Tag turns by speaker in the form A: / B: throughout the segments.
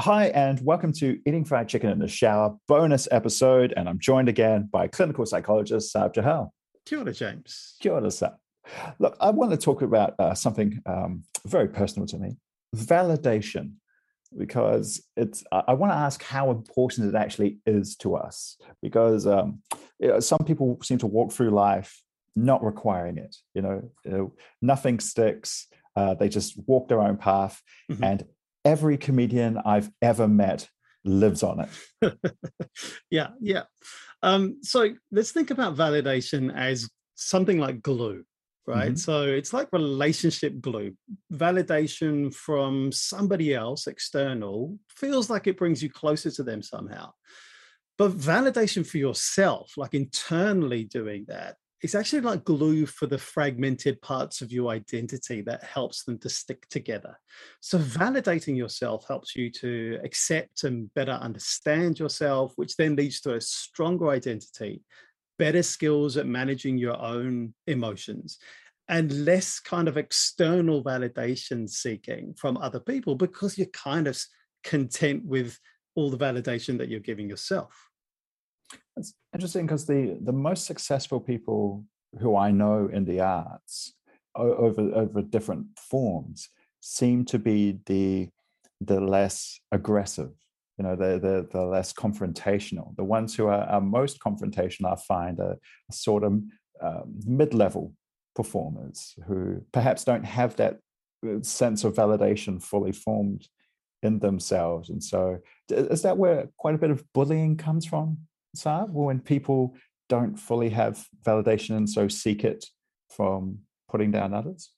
A: Hi, and welcome to Eating Fried Chicken in the Shower bonus episode. And I'm joined again by clinical psychologist Sarb Johal.
B: Kia ora, James.
A: Kia ora, Saab. Look, I want to talk about uh, something um, very personal to me validation, because it's, I, want to ask how important it actually is to us. Because um, you know, some people seem to walk through life not requiring it, you know, you know nothing sticks. Uh, they just walk their own path.
B: Mhm.
A: And every comedian I've ever met lives on it.
B: yeah, yeah. Um, so let's think about validation as something like glue, right?
A: Mhm.
B: So it's like relationship glue. Validation from somebody else external feels like it brings you closer to them somehow. But validation for yourself, like internally doing that, it's actually like glue for the fragmented parts of your identity that helps them to stick together. So, validating yourself helps you to accept and better understand yourself, which then leads to a stronger identity, better skills at managing your own emotions, and less kind of external validation seeking from other people because you're kind of content with all the validation that you're giving yourself.
A: It's interesting because the the most successful people who I know in the arts over over different forms seem to be the the less aggressive, you know, the the, the less confrontational. The ones who are, are most confrontational, I find, are sort of um, mid level performers who perhaps don't have that uh, sense of validation fully formed in themselves. And so, is that where quite a bit of bullying comes from? Sarb, when people don't fully have validation and so seek it from putting down others?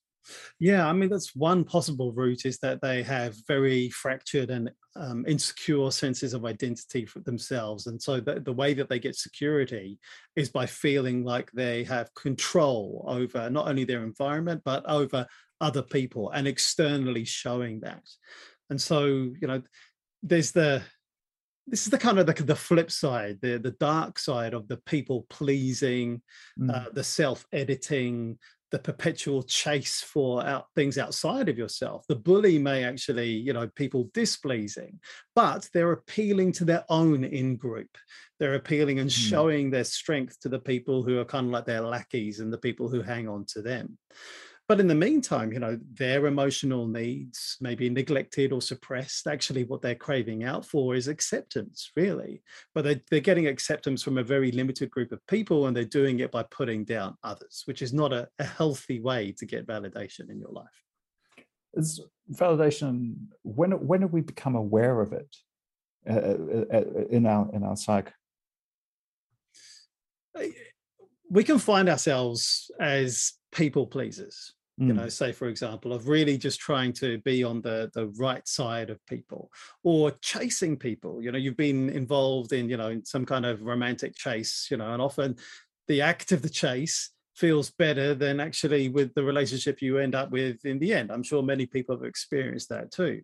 B: Yeah, I mean that's one possible route is that they have very fractured and um, insecure senses of identity for themselves, and so the, the way that they get security is by feeling like they have control over not only their environment but over other people and externally showing that. And so you know, there's the this is the kind of the, the flip side, the the dark side of the people pleasing,
A: Mm.
B: uh, the self editing, the perpetual chase for out things outside of yourself. The bully may actually, you know, people displeasing, but they're appealing to their own in group. They're appealing and
A: Mm.
B: showing their strength to the people who are kind of like their lackeys and the people who hang on to them. But in the meantime, you know, their emotional needs may be neglected or suppressed. Actually, what they're craving out for is acceptance, really. But they, they're getting acceptance from a very limited group of people and they're doing it by putting down others, which is not a, a healthy way to get validation in your life.
A: Is validation when when do we become aware of it uh, uh, uh, in our in our psyche?
B: We can find ourselves as people pleasers. you know
A: Mm,
B: say for example of really just trying to be on the the right side of people or chasing people. You know you've been involved in you know in some kind of romantic chase you know and often the act of the chase feels better than actually with the relationship you end up with in the end. I'm sure many people have experienced that too.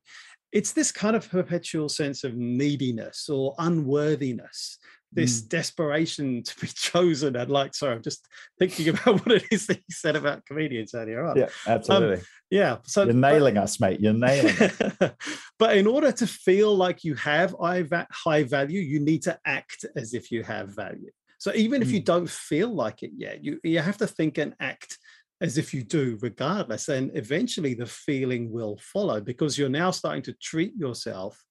B: It's this kind of perpetual sense of neediness or unworthiness this mm. desperation to be chosen and like sorry i'm just thinking about what it is that you said about comedians earlier on
A: yeah, um, absolutely.
B: yeah so
A: You're
B: but-
A: nailing us, mate. You're nailing it.
B: but in order to feel like you have high high value, you need to act as if you have value. So even if you mm. don't feel like it yet, you, you have to think and act as if you do, regardless. And eventually the feeling will follow because you're now starting to treat yourself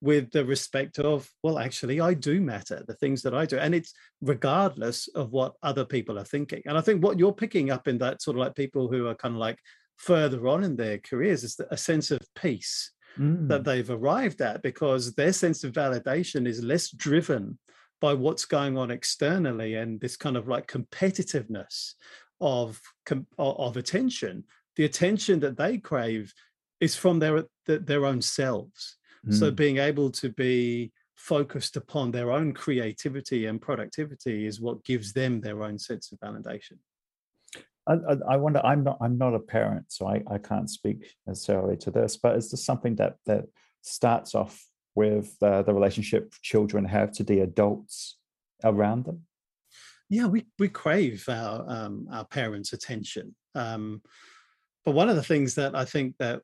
B: with the respect of, well, actually, I do matter, the things that I do. And it's regardless of what other people are thinking. And I think what you're picking up in that sort of like people who are kind of like further on in their careers is a sense of peace
A: Mm,
B: that they've arrived at because their sense of validation is less driven by what's going on externally and this kind of like competitiveness of of attention. The attention that they crave is from their their own selves. Mm. so being able to be focused upon their own creativity and productivity is what gives them their own sense of validation.
A: I, I, wonder i'm not i'm not a parent so I, I can't speak necessarily to this but is this something that that starts off with uh, the relationship children have to the adults around them
B: yeah we we crave our um, our parents attention um, but one of the things that i think that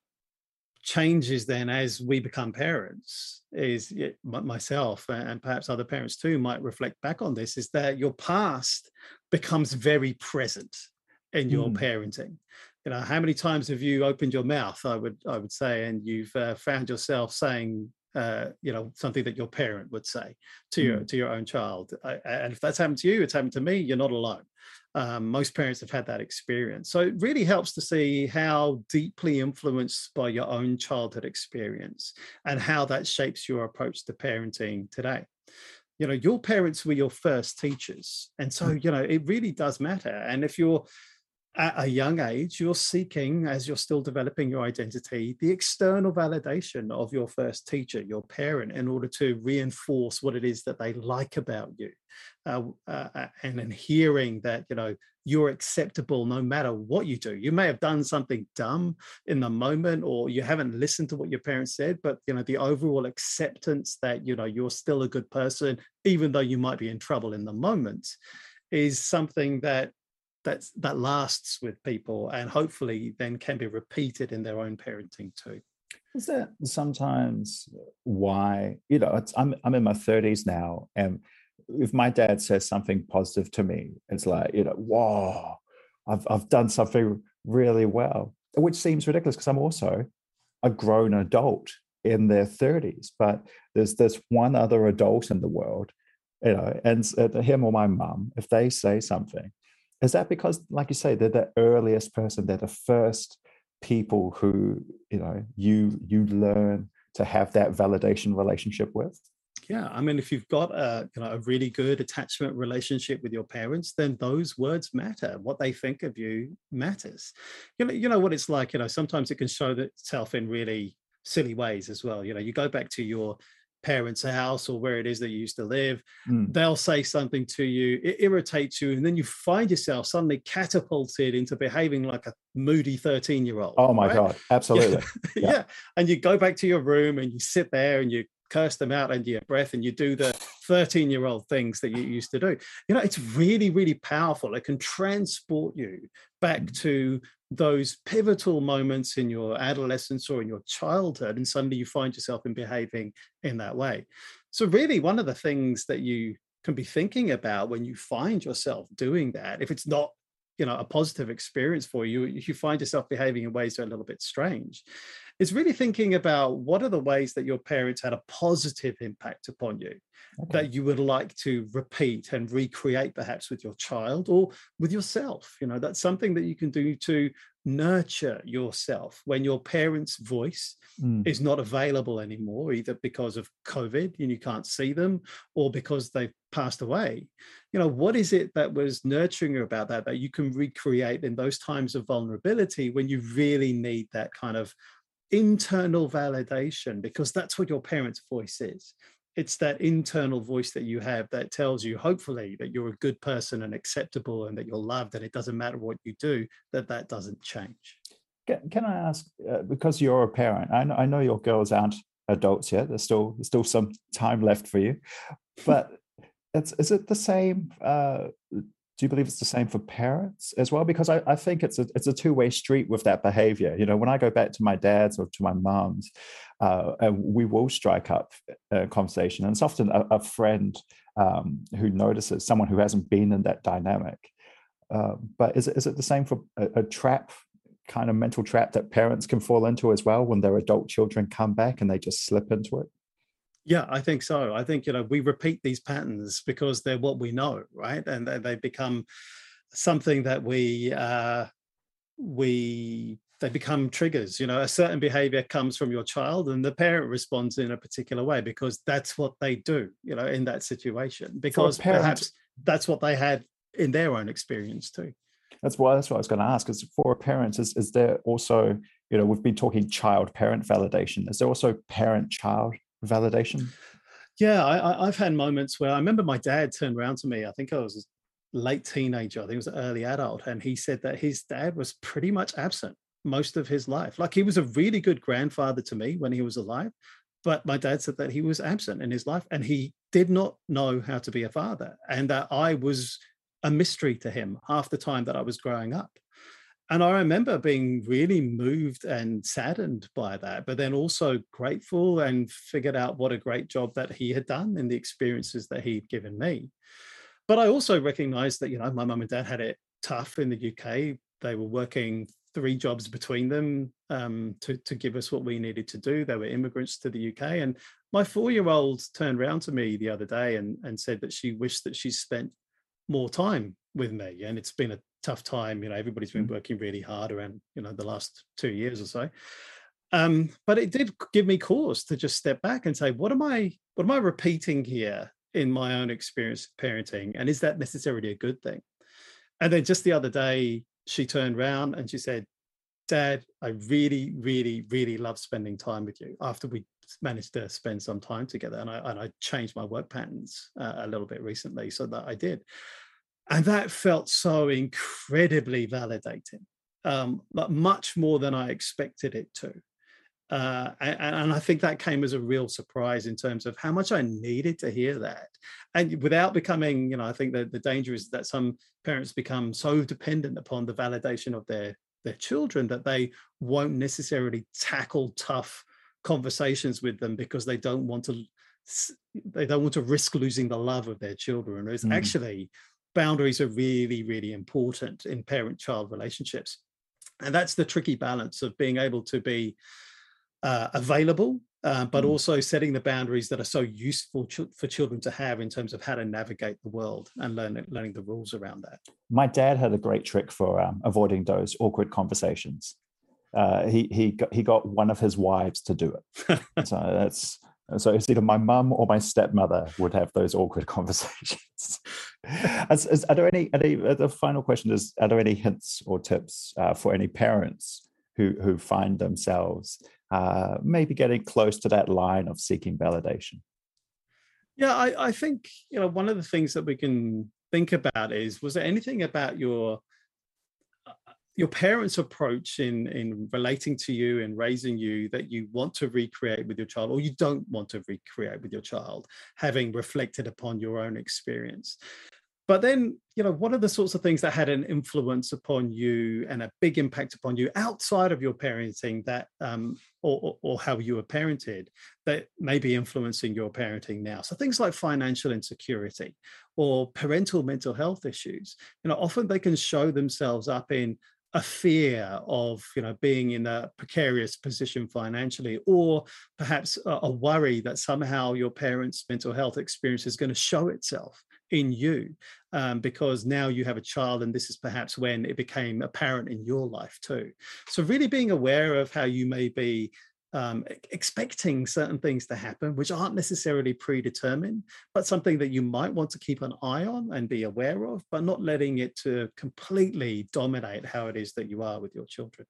B: changes then as we become parents is myself and perhaps other parents too might reflect back on this is that your past becomes very present in your mm. parenting you know how many times have you opened your mouth i would i would say and you've uh, found yourself saying uh, you know something that your parent would say to your mm. to your own child I, and if that's happened to you it's happened to me you're not alone um, most parents have had that experience so it really helps to see how deeply influenced by your own childhood experience and how that shapes your approach to parenting today you know your parents were your first teachers and so mm. you know it really does matter and if you're at a young age, you're seeking, as you're still developing your identity, the external validation of your first teacher, your parent, in order to reinforce what it is that they like about you. Uh, uh, uh and in hearing that, you know, you're acceptable no matter what you do. You may have done something dumb in the moment, or you haven't listened to what your parents said, but, you know, the overall acceptance that, you know, you're still a good person, even though you might be in trouble in the moment is something that that's that lasts with people and hopefully then can be repeated in their own parenting too.
A: Is that sometimes why you know I'm, I'm in my 30s now and if my dad says something positive to me it's like you know whoa i've, I've done something really well which seems ridiculous because i'm also a grown adult in their 30s but there's this one other adult in the world you know and him or my mum if they say something is that because like you say they're the earliest person they're the first people who you know you you learn to have that validation relationship with?
B: Yeah i mean if you've got a you know a really good attachment relationship with your parents then those words matter. What they think of you matters. You know you know what it's like you know sometimes it can show itself in really silly ways as well. You know you go back to your parents' house or where it is that you used to live. Mm. They'll say something to you, it irritates you, and then you find yourself suddenly catapulted into behaving like a moody 13 year old.
A: Oh my right? God, absolutely.
B: Yeah. yeah. And you go back to your room and you sit there and you curse them out under your breath and you do the 13 year old things that you used to do. You know, it's really, really powerful. It can transport you back mm. to those pivotal moments in your adolescence or in your childhood, and suddenly you find yourself in behaving in that way. So, really, one of the things that you can be thinking about when you find yourself doing that, if it's not you know a positive experience for you if you find yourself behaving in ways that are a little bit strange is really thinking about what are the ways that your parents had a positive impact upon you okay. that you would like to repeat and recreate perhaps with your child or with yourself you know that's something that you can do to nurture yourself when your parents voice mm. is not available anymore either because of covid and you can't see them or because they've passed away you know what is it that was nurturing you about that that you can recreate in those times of vulnerability when you really need that kind of internal validation because that's what your parents voice is. It's that internal voice that you have that tells you hopefully that you're a good person and acceptable and that you're loved and it doesn't matter what you do that that doesn't change.
A: Can, i ask uh, because you're a parent I know, I know your girls aren't adults yet there's still there's still some time left for you but it's is it the same uh, do you believe it's the same for parents as well? Because I, I think it's a it's a two way street with that behavior. You know, when I go back to my dad's or to my mom's, uh, we will strike up a conversation, and it's often a, a friend um, who notices someone who hasn't been in that dynamic. Uh, but is it is it the same for a, a trap kind of mental trap that parents can fall into as well when their adult children come back and they just slip into it?
B: Yeah, I think so. I think you know we repeat these patterns because they're what we know, right? And they become something that we uh, we they become triggers. You know, a certain behavior comes from your child, and the parent responds in a particular way because that's what they do. You know, in that situation, because
A: parent-
B: perhaps that's what they had in their own experience too.
A: That's why that's what I was going to ask. Is for parents, is is there also, you know, we've been talking child parent validation. Is there also parent child validation?
B: Yeah, I, I've had moments where I remember my dad turned around to me. I think I was a late teenager. I think it was an early adult, and he said that his dad was pretty much absent most of his life. Like he was a really good grandfather to me when he was alive, but my dad said that he was absent in his life and he did not know how to be a father, and that I was a mystery to him half the time that I was growing up. And I remember being really moved and saddened by that, but then also grateful and figured out what a great job that he had done in the experiences that he'd given me. But I also recognized that, you know, my mum and dad had it tough in the UK. They were working three jobs between them um, to, to give us what we needed to do. They were immigrants to the UK. And my four year old turned around to me the other day and, and said that she wished that she spent more time with me. And it's been a tough time. You know, everybody's been working really hard around, you know, the last two years or so. Um, but it did give me cause to just step back and say, what am I, what am I repeating here in my own experience of parenting? And is that necessarily a good thing? And then just the other day, she turned around and she said, Dad, I really, really, really love spending time with you after we managed to spend some time together. And I, and I changed my work patterns uh, a little bit recently so that I did. And that felt so incredibly validating, um, but much more than I expected it to. Uh, and, and I think that came as a real surprise in terms of how much I needed to hear that. And without becoming, you know, I think that the danger is that some parents become so dependent upon the validation of their their children that they won't necessarily tackle tough conversations with them because they don't want to they don't want to risk losing the love of their children. It's
A: Mm.
B: actually boundaries are really, really important in parent-child relationships. And that's the tricky balance of being able to be uh, available, uh, but
A: Mm.
B: also setting the boundaries that are so useful ch- for children to have in terms of how to navigate the world and learn, learning the rules around that.
A: My dad had a great trick for um, avoiding those awkward conversations. Uh, he he got, he got one of his wives to do it. so that's so it's either my mum or my stepmother would have those awkward conversations. as, as, are there any, any uh, the final question is are there any hints or tips uh, for any parents who who find themselves uh, maybe getting close to that line of seeking validation
B: Yeah, I, I think you know one of the things that we can think about is was there anything about your your parents' approach in in relating to you and raising you that you want to recreate with your child, or you don't want to recreate with your child, having reflected upon your own experience. But then, you know, what are the sorts of things that had an influence upon you and a big impact upon you outside of your parenting that, um, or, or, or how you were parented that may be influencing your parenting now? So things like financial insecurity or parental mental health issues, you know, often they can show themselves up in a fear of you know being in a precarious position financially or perhaps a, a worry that somehow your parents mental health experience is going to show itself in you um, because now you have a child and this is perhaps when it became apparent in your life too. So really being aware of how you may be um, expecting certain things to happen which aren't necessarily predetermined but something that you might want to keep an eye on and be aware of but not letting it to completely dominate how it is that you are with your children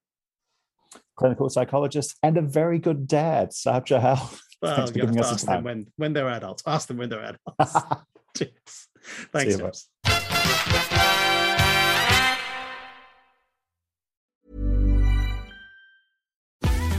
A: clinical psychologist and a very good dad Sarb Johal.
B: well
A: Thanks for giving us
B: ask
A: the
B: them when when they're adults ask them when they're adults Cheers. thanks. James.